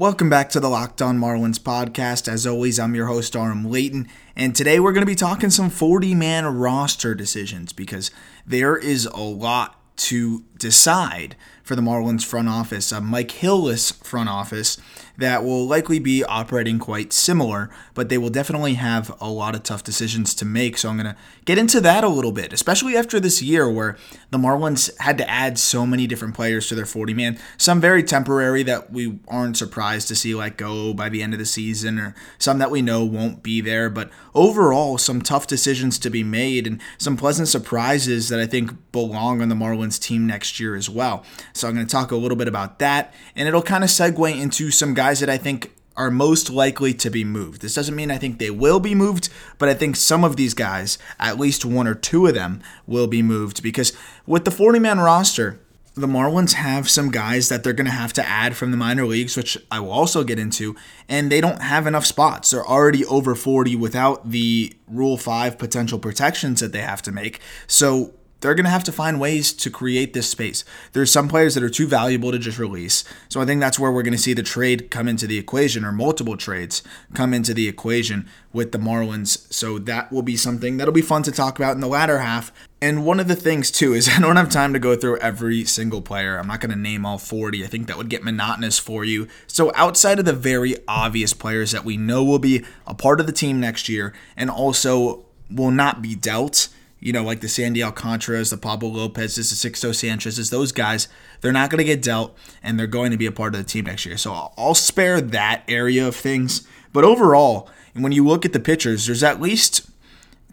Welcome back to the Locked On Marlins podcast. As always, I'm your host, Aram Leighton, and today we're going to be talking some 40 man roster decisions because there is a lot to decide for the Marlins front office, a Mike Hillless front office that will likely be operating quite similar, but they will definitely have a lot of tough decisions to make. So I'm going to get into that a little bit, especially after this year where the Marlins had to add so many different players to their 40 man. Some very temporary that we aren't surprised to see let go by the end of the season, or some that we know won't be there. But overall, some tough decisions to be made and some pleasant surprises that I think belong on the Marlins team next year as well. So I'm going to talk a little bit about that, and it'll kind of segue into some guys that I think are most likely to be moved. This doesn't mean I think they will be moved, but I think some of these guys, at least one or two of them, will be moved because with the 40 man roster, the Marlins have some guys that they're going to have to add from the minor leagues, which I will also get into, and they don't have enough spots. They're already over 40 without the Rule 5 potential protections that they have to make. So they're going to have to find ways to create this space. There's some players that are too valuable to just release. So I think that's where we're going to see the trade come into the equation or multiple trades come into the equation with the Marlins. So that will be something that'll be fun to talk about in the latter half. And one of the things too is I don't have time to go through every single player. I'm not going to name all 40. I think that would get monotonous for you. So outside of the very obvious players that we know will be a part of the team next year and also will not be dealt, you know, like the Sandy Alcantaras, the Pablo Lopez's, the Sixto Sanchez's, those guys, they're not going to get dealt and they're going to be a part of the team next year. So I'll spare that area of things. But overall, when you look at the pitchers, there's at least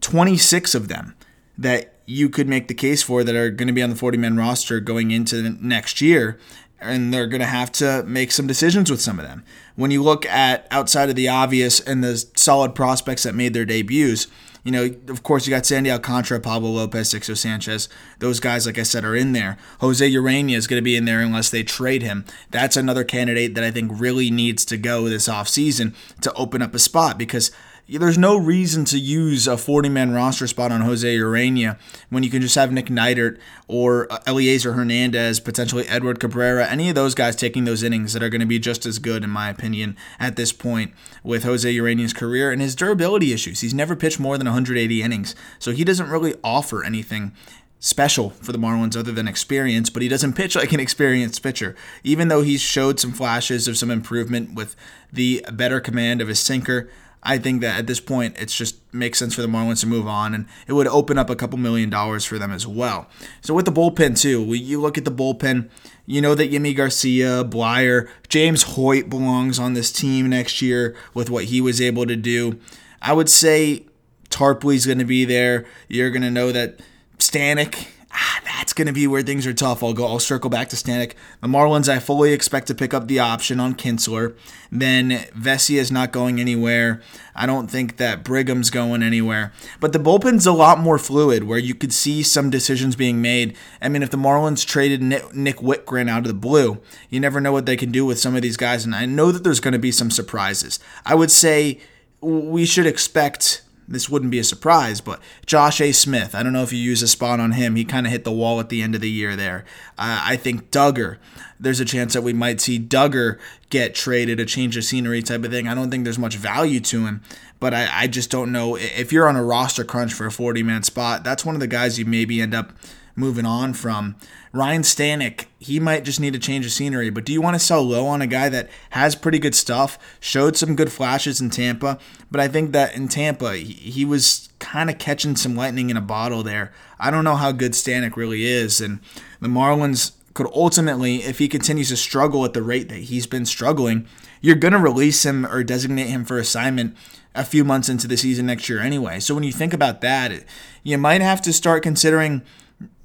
26 of them that you could make the case for that are going to be on the 40 man roster going into next year. And they're going to have to make some decisions with some of them. When you look at outside of the obvious and the solid prospects that made their debuts, you know, of course, you got Sandy Alcantara, Pablo Lopez, Sixto Sanchez. Those guys, like I said, are in there. Jose Urena is going to be in there unless they trade him. That's another candidate that I think really needs to go this offseason to open up a spot because there's no reason to use a 40 man roster spot on Jose Urena when you can just have Nick Neidert or uh, Elieser Hernandez, potentially Edward Cabrera, any of those guys taking those innings that are going to be just as good, in my opinion, at this point with Jose Urena's career and his durability issues. He's never pitched more than 180 innings, so he doesn't really offer anything special for the Marlins other than experience, but he doesn't pitch like an experienced pitcher. Even though he's showed some flashes of some improvement with the better command of his sinker, I think that at this point, it just makes sense for the Marlins to move on, and it would open up a couple million dollars for them as well. So with the bullpen too, we, you look at the bullpen, you know that Yimi Garcia, Bleier, James Hoyt belongs on this team next year with what he was able to do. I would say Tarpley's going to be there. You're going to know that Stanek ah, that's going to be where things are tough. I'll go. I'll circle back to Stanek. The Marlins, I fully expect to pick up the option on Kintzler. Then Vesia is not going anywhere. I don't think that Brigham's going anywhere. But the bullpen's a lot more fluid, where you could see some decisions being made. I mean, if the Marlins traded Nick Wittgren out of the blue, you never know what they can do with some of these guys. And I know that there's going to be some surprises. I would say we should expect this wouldn't be a surprise, but Josh A. Smith, I don't know if you use a spot on him. He kind of hit the wall at the end of the year there. Uh, I think Dugger, there's a chance that we might see Dugger get traded, a change of scenery type of thing. I don't think there's much value to him, but I, I just don't know. If you're on a roster crunch for a 40 man spot, that's one of the guys you maybe end up moving on from. Ryan Stanek, he might just need a change of scenery, but do you want to sell low on a guy that has pretty good stuff, showed some good flashes in Tampa, but I think that in Tampa, he, he was kind of catching some lightning in a bottle there. I don't know how good Stanek really is, and the Marlins could ultimately, if he continues to struggle at the rate that he's been struggling, you're going to release him or designate him for assignment a few months into the season next year anyway. So when you think about that, you might have to start considering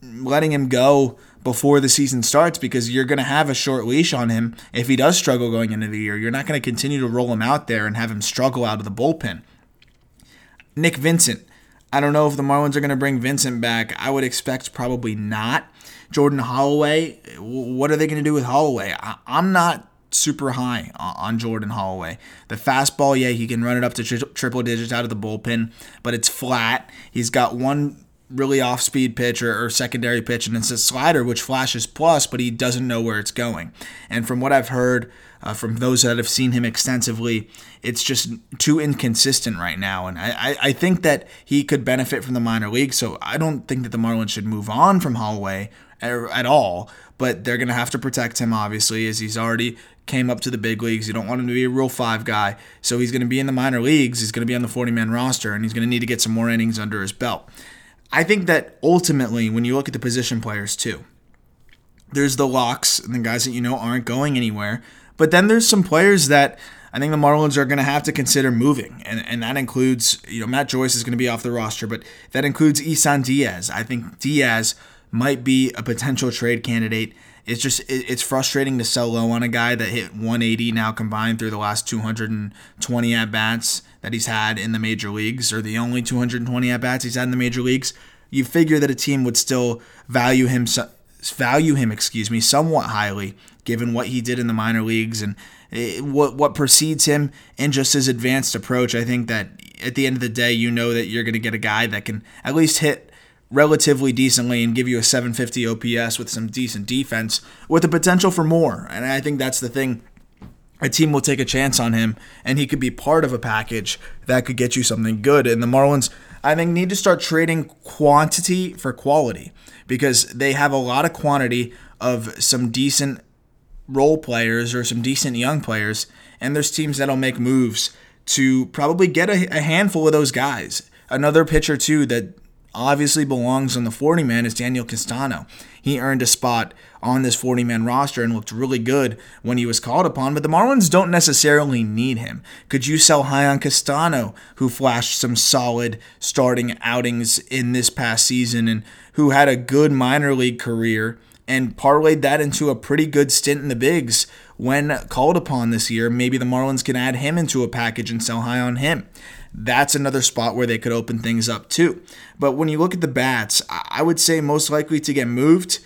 letting him go before the season starts because you're going to have a short leash on him if he does struggle going into the year. You're not going to continue to roll him out there and have him struggle out of the bullpen. Nick Vincent, I don't know if the Marlins are going to bring Vincent back. I would expect probably not. Jordan Holloway, what are they going to do with Holloway? I, am not super high on Jordan Holloway. The fastball, yeah, he can run it up to tri- triple digits out of the bullpen, but it's flat. He's got one really off speed pitch or, or, secondary pitch, and it's a slider which flashes plus, but he doesn't know where it's going. And from what I've heard uh, from those that have seen him extensively, it's just too inconsistent right now. And I, I think that he could benefit from the minor league, so I don't think that the Marlins should move on from Holloway at all. But they're going to have to protect him, obviously, as he's already came up to the big leagues. You don't want him to be a Rule 5 guy. So he's going to be in the minor leagues. He's going to be on the 40 man roster, and he's going to need to get some more innings under his belt. I think that ultimately, when you look at the position players too, there's the locks and the guys that you know aren't going anywhere. But then there's some players that I think the Marlins are going to have to consider moving, and, and that includes, you know, Matt Joyce is going to be off the roster, but that includes Isan Diaz. I think Diaz might be a potential trade candidate. It's just it's frustrating to sell low on a guy that hit 180 now combined through the last 220 at bats that he's had in the major leagues, or the only 220 at bats he's had in the major leagues. You figure that a team would still value him value him, excuse me, somewhat highly given what he did in the minor leagues and eh, what what precedes him and just his advanced approach. I think that at the end of the day, you know that you're going to get a guy that can at least hit relatively decently and give you a 750 OPS with some decent defense with the potential for more. And I think that's the thing. A team will take a chance on him and he could be part of a package that could get you something good. And the Marlins, I think, need to start trading quantity for quality because they have a lot of quantity of some decent role players or some decent young players. And there's teams that'll make moves to probably get a, a handful of those guys. Another pitcher, too, that obviously belongs on the 40 man is Daniel Castano. He earned a spot on this 40 man roster and looked really good when he was called upon, but the Marlins don't necessarily need him. Could you sell high on Castano, who flashed some solid starting outings in this past season and who had a good minor league career? and parlayed that into a pretty good stint in the bigs when called upon this year. Maybe the Marlins can add him into a package and sell high on him that's another spot where they could open things up too. But when you look at the bats, I would say most likely to get moved.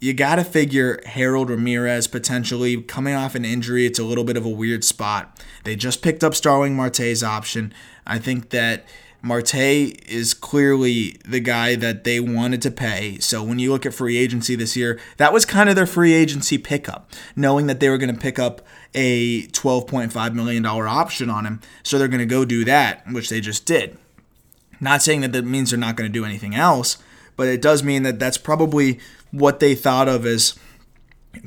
You got to figure Harold Ramirez potentially coming off an injury. It's a little bit of a weird spot. They just picked up Starling Marte's option. I think that Marte is clearly the guy that they wanted to pay. So when you look at free agency this year, that was kind of their free agency pickup, knowing that they were going to pick up a $12.5 million option on him. So they're going to go do that, which they just did. Not saying that that means they're not going to do anything else, but it does mean that that's probably what they thought of as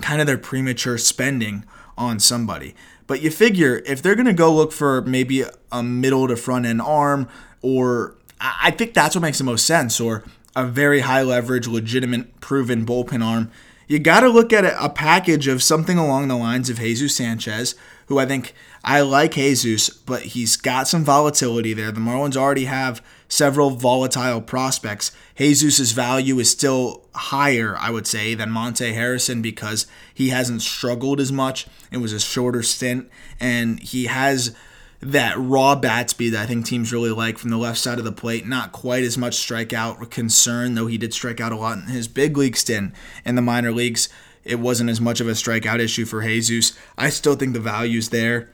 kind of their premature spending on somebody. But you figure if they're going to go look for maybe a middle to front end arm or I think that's what makes the most sense, or a very high leverage, legitimate, proven bullpen arm. You got to look at a package of something along the lines of Jesus Sanchez, who I think I like Jesus, but he's got some volatility there. The Marlins already have several volatile prospects. Jesus' value is still higher, I would say, than Monte Harrison because he hasn't struggled as much. It was a shorter stint, and he has that raw bat speed that I think teams really like from the left side of the plate. Not quite as much strikeout concern, though he did strike out a lot in his big league stint in the minor leagues. It wasn't as much of a strikeout issue for Jesus. I still think the value's there.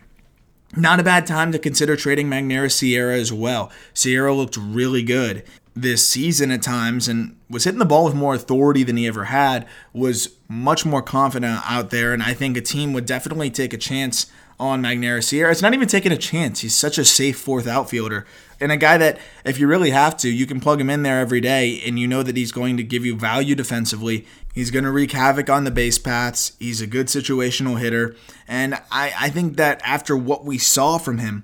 Not a bad time to consider trading Magneuris Sierra as well. Sierra looked really good this season at times and was hitting the ball with more authority than he ever had, was much more confident out there, and I think a team would definitely take a chance on Magneuris Sierra. It's not even taking a chance. He's such a safe fourth outfielder. And a guy that, if you really have to, you can plug him in there every day and you know that he's going to give you value defensively. He's going to wreak havoc on the base paths. He's a good situational hitter. And I, I think that after what we saw from him,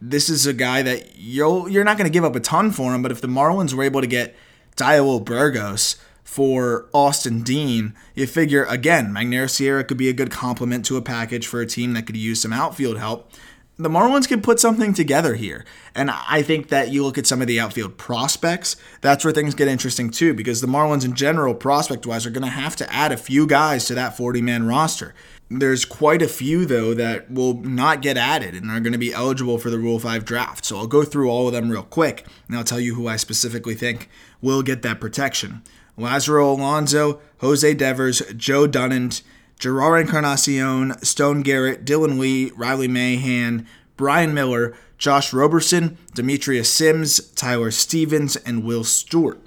this is a guy that you'll, you're not going to give up a ton for him. But if the Marlins were able to get Raul Burgos, for Austin Dean, you figure again, Magneuris Sierra could be a good complement to a package for a team that could use some outfield help. The Marlins could put something together here. And I think that you look at some of the outfield prospects, that's where things get interesting too, because the Marlins in general, prospect wise, are going to have to add a few guys to that 40 man roster. There's quite a few, though, that will not get added and are going to be eligible for the Rule 5 draft. So I'll go through all of them real quick, and I'll tell you who I specifically think will get that protection. Lazaro Alonso, Jose Devers, Joe Dunand, Jerar Encarnacion, Stone Garrett, Dylan Lee, Riley Mahan, Brian Miller, Josh Roberson, Demetrius Sims, Tyler Stevens, and Will Stewart.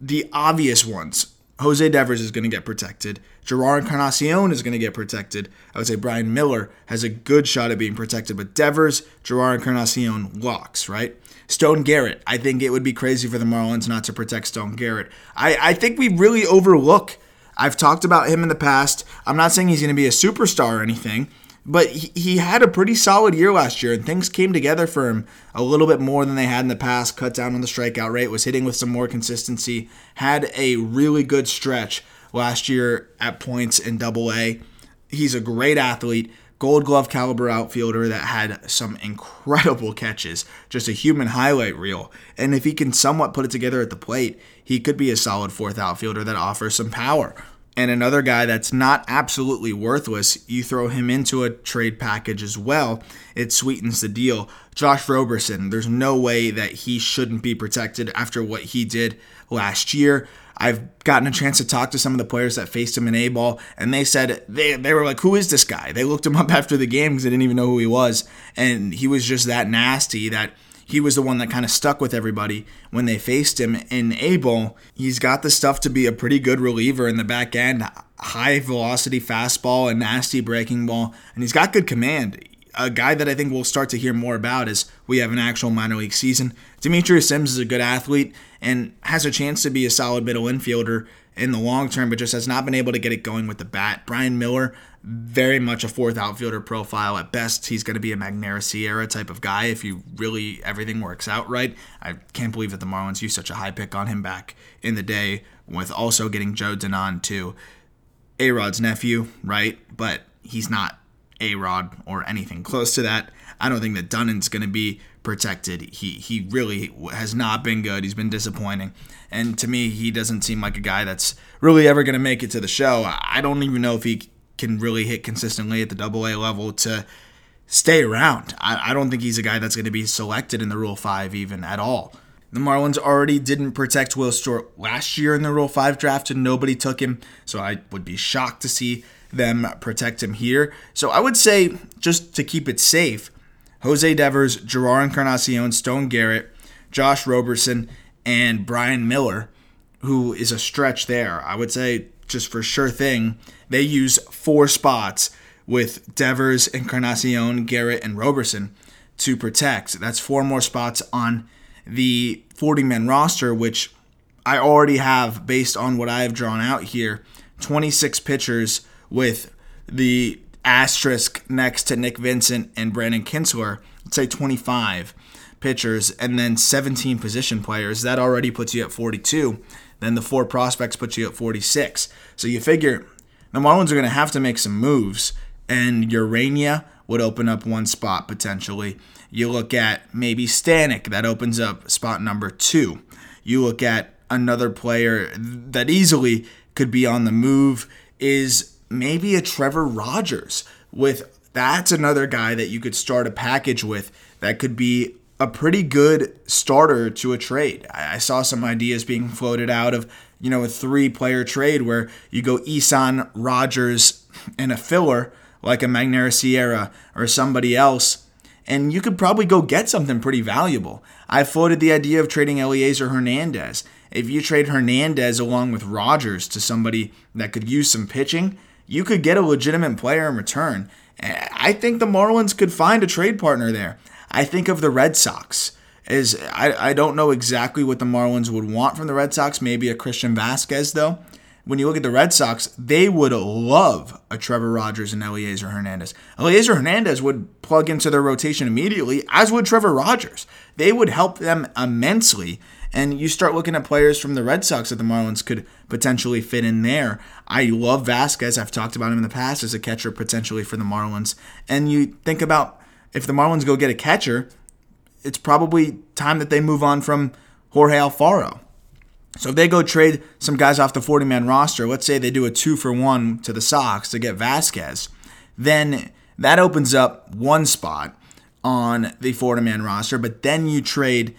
The obvious ones Jose Devers is going to get protected. Jerar Encarnacion is going to get protected. I would say Brian Miller has a good shot at being protected, but Devers, Jerar Encarnacion locks, right? Stone Garrett, I think it would be crazy for the Marlins not to protect Stone Garrett. I, I think we really overlook. I've talked about him in the past. I'm not saying he's going to be a superstar or anything, but he, he had a pretty solid year last year, and things came together for him a little bit more than they had in the past. Cut down on the strikeout rate, was hitting with some more consistency, had a really good stretch last year at points in Double A. He's a great athlete, Gold Glove caliber outfielder that had some incredible catches, just a human highlight reel. And if he can somewhat put it together at the plate, he could be a solid fourth outfielder that offers some power and another guy that's not absolutely worthless, you throw him into a trade package as well, it sweetens the deal. Josh Roberson, there's no way that he shouldn't be protected after what he did last year. I've gotten a chance to talk to some of the players that faced him in A ball, and they said they, they were like, Who is this guy? They looked him up after the game because they didn't even know who he was. And he was just that nasty that he was the one that kind of stuck with everybody when they faced him in A ball. He's got the stuff to be a pretty good reliever in the back end, high velocity fastball and nasty breaking ball, and he's got good command. A guy that I think we'll start to hear more about as we have an actual minor league season. Demetrius Sims is a good athlete and has a chance to be a solid middle infielder in the long term, but just has not been able to get it going with the bat. Brian Miller, very much a fourth outfielder profile. At best, he's going to be a Magneuris Sierra type of guy if you really everything works out right. I can't believe that the Marlins used such a high pick on him back in the day, with also getting Joe Dunand too. A Rod's nephew, right? But he's not A Rod or anything close to that. I don't think that Dunand's going to be protected. He he really has not been good. He's been disappointing. And to me, he doesn't seem like a guy that's really ever going to make it to the show. I don't even know if he can really hit consistently at the double A level to stay around. I, I don't think he's a guy that's going to be selected in the Rule 5 even at all. The Marlins already didn't protect Will Stewart last year in the Rule 5 draft, and nobody took him. So I would be shocked to see them protect him here. So I would say, just to keep it safe, Jose Devers, Jerar Encarnacion, Stone Garrett, Josh Roberson, and Brian Miller, who is a stretch there. I would say, just for sure thing, they use four spots with Devers, Encarnacion, Garrett, and Roberson to protect. That's four more spots on the 40 man roster, which I already have based on what I have drawn out here 26 pitchers with the asterisk next to Nick Vincent and Brandon Kintzler, let's say 25 pitchers, and then 17 position players. That already puts you at 42. Then the four prospects put you at 46. So you figure the Marlins are going to have to make some moves, and Urena would open up one spot potentially. You look at maybe Stanek, that opens up spot number two. You look at another player that easily could be on the move is maybe a Trevor Rogers with that's another guy that you could start a package with that could be a pretty good starter to a trade. I, saw some ideas being floated out of, you know, a three player trade where you go Isan, Rogers, and a filler like a Magneuris Sierra or somebody else, and you could probably go get something pretty valuable. I floated the idea of trading Elieser Hernandez. If you trade Hernandez along with Rogers to somebody that could use some pitching, you could get a legitimate player in return. I think the Marlins could find a trade partner there. I think of the Red Sox as I, I don't know exactly what the Marlins would want from the Red Sox. Maybe a Christian Vazquez though. When you look at the Red Sox, they would love a Trevor Rogers and Elieser Hernandez. Elieser Hernandez would plug into their rotation immediately, as would Trevor Rogers. They would help them immensely and you start looking at players from the Red Sox that the Marlins could potentially fit in there. I love Vazquez. I've talked about him in the past as a catcher potentially for the Marlins. And you think about if the Marlins go get a catcher, it's probably time that they move on from Jorge Alfaro. So if they go trade some guys off the 40 man roster, let's say they do a two for one to the Sox to get Vazquez, then that opens up one spot on the 40 man roster. But then you trade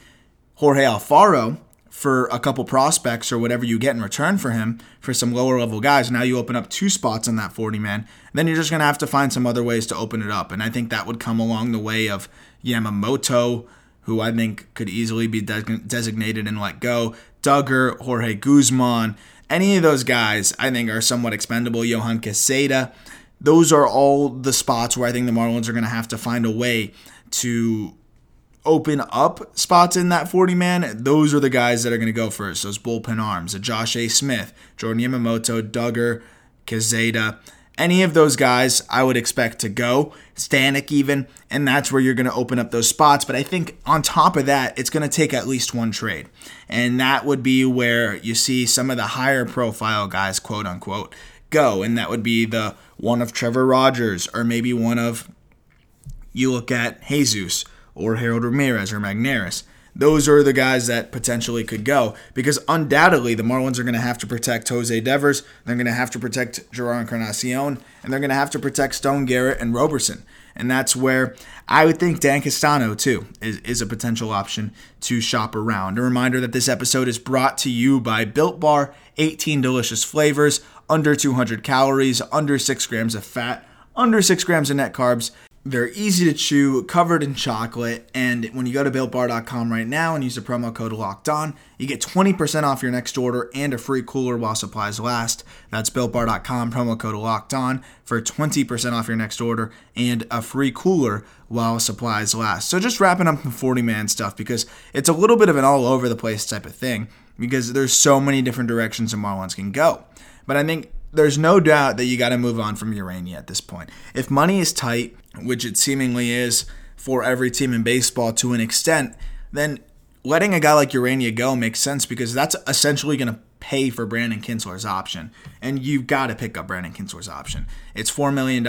Jorge Alfaro for a couple prospects or whatever you get in return for him for some lower level guys. Now you open up two spots in that 40 man. Then you're just going to have to find some other ways to open it up. And I think that would come along the way of Yamamoto, who I think could easily be de- designated and let go, Dugger, Jorge Guzman. Any of those guys I think are somewhat expendable. Johan Quijada. Those are all the spots where I think the Marlins are going to have to find a way to open up spots in that 40 man, those are the guys that are going to go first. Those bullpen arms, Josh A. Smith, Jordan Yamamoto, Dugger, Quijada. Any of those guys I would expect to go, Stanek even, and that's where you're going to open up those spots. But I think on top of that, it's going to take at least one trade. And that would be where you see some of the higher profile guys, quote unquote, go. And that would be the one of Trevor Rogers, or maybe one of, you look at Jesus, or Harold Ramirez or Magneuris. Those are the guys that potentially could go because undoubtedly the Marlins are going to have to protect Jose Devers. They're going to have to protect Jerar Encarnacion, and they're going to have to protect Stone Garrett and Roberson. And that's where I would think Dan Castano, too, is, is a potential option to shop around. A reminder that this episode is brought to you by Built Bar 18 delicious flavors, under 200 calories, under 6 grams of fat, under 6 grams of net carbs. They're easy to chew, covered in chocolate, and when you go to builtbar.com right now and use the promo code locked on, you get 20% off your next order and a free cooler while supplies last. That's builtbar.com, promo code locked on for 20% off your next order and a free cooler while supplies last. So just wrapping up the 40 man stuff because it's a little bit of an all over the place type of thing because there's so many different directions the Marlins can go. But I think there's no doubt that you got to move on from Urena at this point. If money is tight, which it seemingly is for every team in baseball to an extent, then letting a guy like Urena go makes sense because that's essentially going to pay for Brandon Kintzler's option. And you've got to pick up Brandon Kintzler's option. It's $4 million.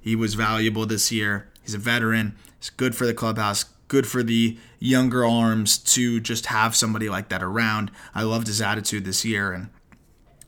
He was valuable this year. He's a veteran. It's good for the clubhouse, good for the younger arms to just have somebody like that around. I loved his attitude this year. And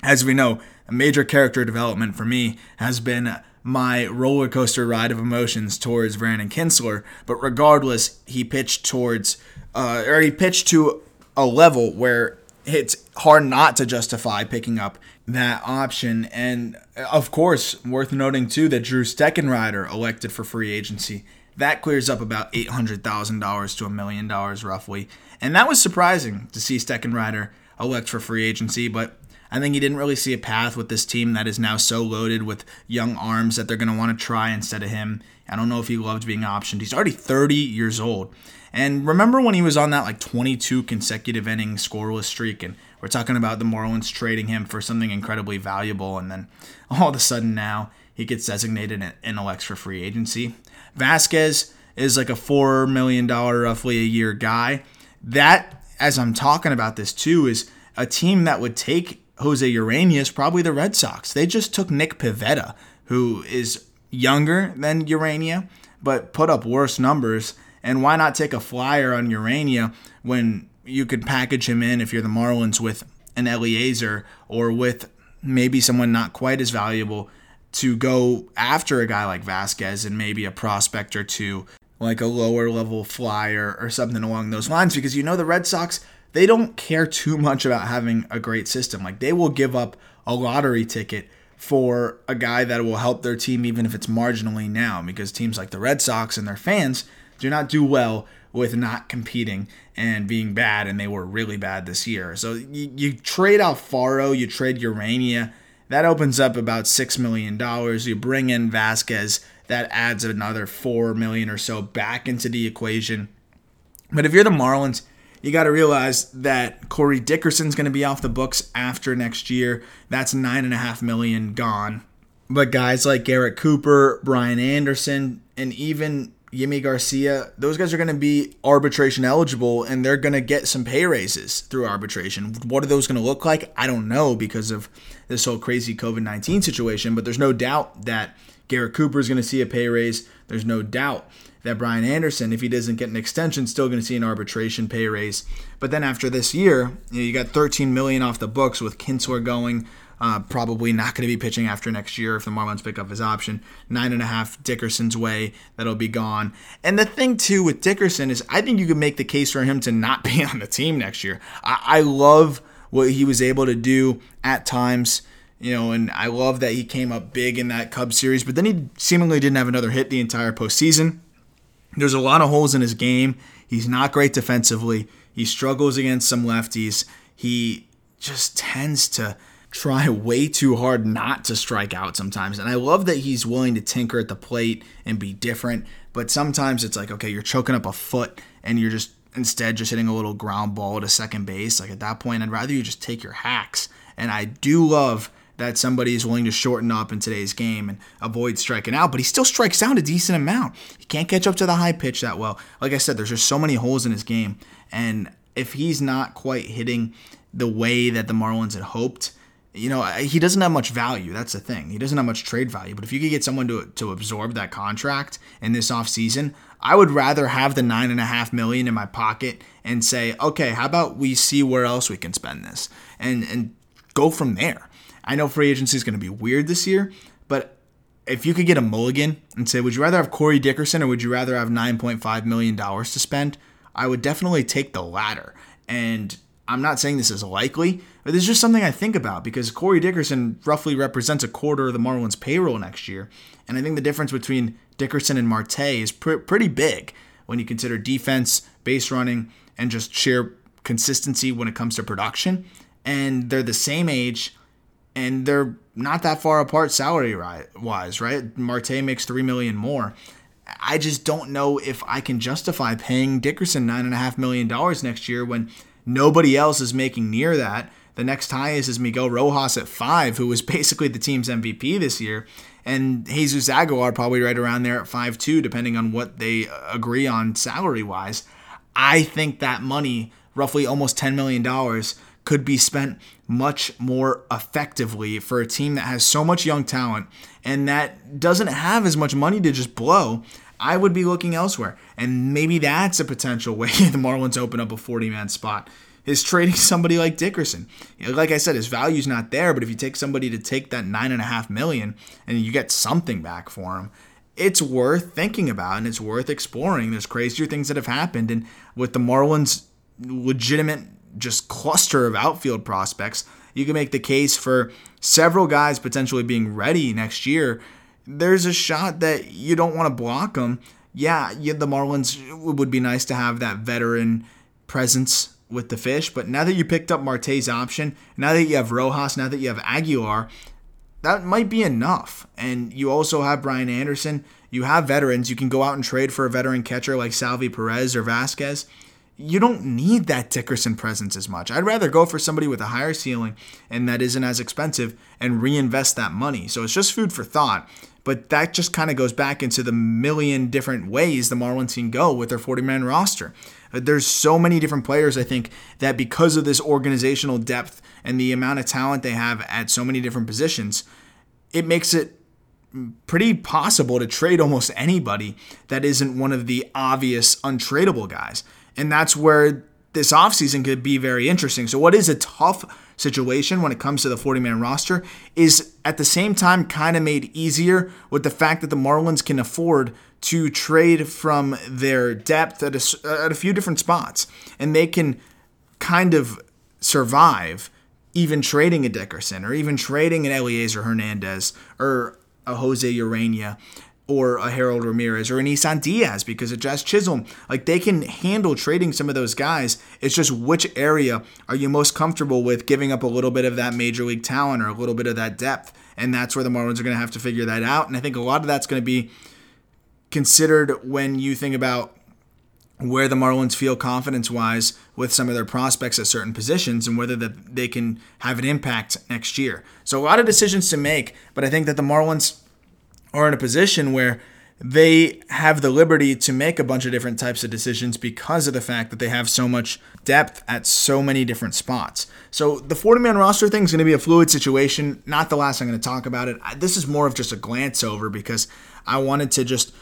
as we know, a major character development for me has been my roller coaster ride of emotions towards Brandon Kintzler. But regardless, he pitched towards, uh, or he pitched to a level where it's hard not to justify picking up that option. And of course, worth noting too that Drew Steckenrider elected for free agency. That clears up about $800,000 to a million dollars roughly. And that was surprising to see Steckenrider elect for free agency, but I think he didn't really see a path with this team that is now so loaded with young arms that they're going to want to try instead of him. I don't know if he loved being optioned. He's already 30 years old. And remember when he was on that like 22 consecutive inning scoreless streak, and we're talking about the Marlins trading him for something incredibly valuable, and then all of a sudden now he gets designated an elects for free agency. Vazquez is like a $4 million roughly a year guy. That, as I'm talking about this too, is a team that would take Jose Urena is probably the Red Sox. They just took Nick Pivetta, who is younger than Urena, but put up worse numbers. And why not take a flyer on Urena when you could package him in if you're the Marlins with an Elieser or with maybe someone not quite as valuable to go after a guy like Vazquez and maybe a prospect or two, like a lower level flyer or something along those lines, because you know the Red Sox they don't care too much about having a great system. Like they will give up a lottery ticket for a guy that will help their team even if it's marginally now because teams like the Red Sox and their fans do not do well with not competing and being bad and they were really bad this year. So you, you trade Alfaro, you trade Urena, that opens up about 6 million dollars. You bring in Vazquez, that adds another 4 million or so back into the equation. But if you're the Marlins, you got to realize that Corey Dickerson's going to be off the books after next year. That's nine and a half million gone. But guys like Garrett Cooper, Brian Anderson, and even Yimi Garcia, those guys are going to be arbitration eligible and they're going to get some pay raises through arbitration. What are those going to look like? I don't know because of this whole crazy COVID 19 situation, but there's no doubt that Garrett Cooper is going to see a pay raise. There's no doubt that Brian Anderson, if he doesn't get an extension, still going to see an arbitration pay raise. But then after this year, you, know, you got 13 million off the books with Kintzler going, Uh, probably not going to be pitching after next year if the Marlins pick up his option. Nine and a half Dickerson's way, that'll be gone. And the thing too with Dickerson is, I think you could make the case for him to not be on the team next year. I, I love what he was able to do at times. You know, and I love that he came up big in that Cubs series, but then he seemingly didn't have another hit the entire postseason. There's a lot of holes in his game. He's not great defensively. He struggles against some lefties. He just tends to try way too hard not to strike out sometimes. And I love that he's willing to tinker at the plate and be different. But sometimes it's like, okay, you're choking up a foot and you're just instead just hitting a little ground ball to second base. Like at that point, I'd rather you just take your hacks. And I do love that somebody is willing to shorten up in today's game and avoid striking out, but he still strikes out a decent amount. He can't catch up to the high pitch that well. Like I said, there's just so many holes in his game. And if he's not quite hitting the way that the Marlins had hoped, you know, he doesn't have much value. That's the thing. He doesn't have much trade value. But if you could get someone to, to absorb that contract in this offseason, I would rather have the nine and a half million in my pocket and say, okay, how about we see where else we can spend this and and go from there. I know free agency is going to be weird this year, but if you could get a mulligan and say, would you rather have Corey Dickerson or would you rather have $9.5 million to spend? I would definitely take the latter. And I'm not saying this is likely, but this is just something I think about because Corey Dickerson roughly represents a quarter of the Marlins payroll next year. And I think the difference between Dickerson and Marte is pr- pretty big when you consider defense, base running, and just sheer consistency when it comes to production. And they're the same age and they're not that far apart salary wise, right? Marte makes three million more. I just don't know if I can justify paying Dickerson nine and a half million dollars next year when nobody else is making near that. The next highest is Miguel Rojas at five, who was basically the team's MVP this year, and Jesus Aguilar probably right around there at five too, depending on what they uh, agree on salary wise. I think that money, roughly almost ten million dollars, could be spent much more effectively for a team that has so much young talent and that doesn't have as much money to just blow. I would be looking elsewhere. And maybe that's a potential way the Marlins open up a 40 man spot is trading somebody like Dickerson. Like I said, his value's not there, but if you take somebody to take that nine and a half million and you get something back for him, it's worth thinking about and it's worth exploring. There's crazier things that have happened, and with the Marlins' legitimate just cluster of outfield prospects. You can make the case for several guys potentially being ready next year. There's a shot that you don't want to block them. Yeah, yeah, the Marlins would be nice to have that veteran presence with the fish, but now that you picked up Marte's option, now that you have Rojas, now that you have Aguilar, that might be enough. And you also have Brian Anderson. You have veterans. You can go out and trade for a veteran catcher like Salvy Perez or Vazquez you don't need that Dickerson presence as much. I'd rather go for somebody with a higher ceiling and that isn't as expensive and reinvest that money. So it's just food for thought. But that just kind of goes back into the million different ways the Marlins can go with their 40 man roster. Uh, there's so many different players, I think, that because of this organizational depth and the amount of talent they have at so many different positions, it makes it pretty possible to trade almost anybody that isn't one of the obvious untradeable guys. And that's where this offseason could be very interesting. So, what is a tough situation when it comes to the 40 man roster is at the same time kind of made easier with the fact that the Marlins can afford to trade from their depth at a, at a few different spots. And they can kind of survive even trading a Dickerson or even trading an Elieser Hernandez or a Jose Urena or a Harold Ramirez or an Isan Diaz because of Jazz Chisholm. Like they can handle trading some of those guys. It's just which area are you most comfortable with giving up a little bit of that major league talent or a little bit of that depth. And that's where the Marlins are going to have to figure that out. And I think a lot of that's going to be considered when you think about where the Marlins feel confidence wise with some of their prospects at certain positions and whether that they can have an impact next year. So a lot of decisions to make, but I think that the Marlins are in a position where they have the liberty to make a bunch of different types of decisions because of the fact that they have so much depth at so many different spots. So the 40 man roster thing is going to be a fluid situation. Not the last I'm going to talk about it. This is more of just a glance over because I wanted to just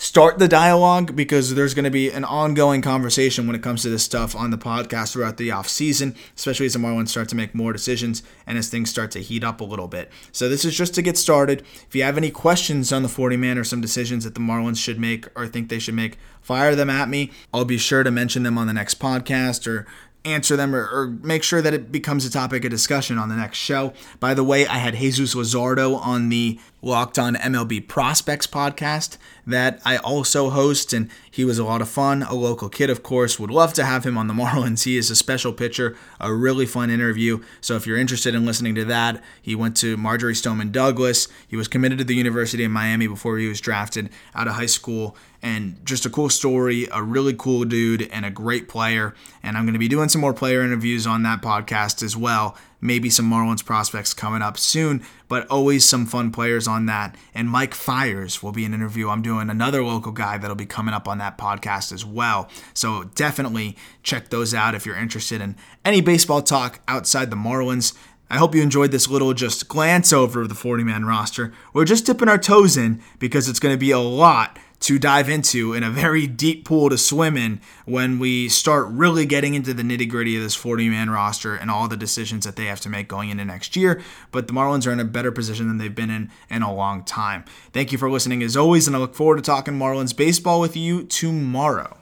start the dialogue because there's going to be an ongoing conversation when it comes to this stuff on the podcast throughout the off season, especially as the Marlins start to make more decisions and as things start to heat up a little bit. So this is just to get started. If you have any questions on the 40 man or some decisions that the Marlins should make or think they should make, fire them at me. I'll be sure to mention them on the next podcast or answer them or, or, make sure that it becomes a topic of discussion on the next show. By the way, I had Jesus Luzardo on the Locked On MLB Prospects podcast that I also host, and he was a lot of fun. A local kid, of course, would love to have him on the Marlins. He is a special pitcher, a really fun interview. So if you're interested in listening to that, he went to Marjory Stoneman Douglas. He was committed to the University of Miami before he was drafted out of high school. And just a cool story, a really cool dude, and a great player. And I'm going to be doing some more player interviews on that podcast as well maybe some Marlins prospects coming up soon, but always some fun players on that. And Mike Fiers will be an interview. I'm doing another local guy that'll be coming up on that podcast as well. So definitely check those out if you're interested in any baseball talk outside the Marlins. I hope you enjoyed this little just glance over the 40 man roster. We're just dipping our toes in because it's going to be a lot to dive into in a very deep pool to swim in when we start really getting into the nitty gritty of this 40 man roster and all the decisions that they have to make going into next year. But the Marlins are in a better position than they've been in in a long time. Thank you for listening as always, and I look forward to talking Marlins baseball with you tomorrow.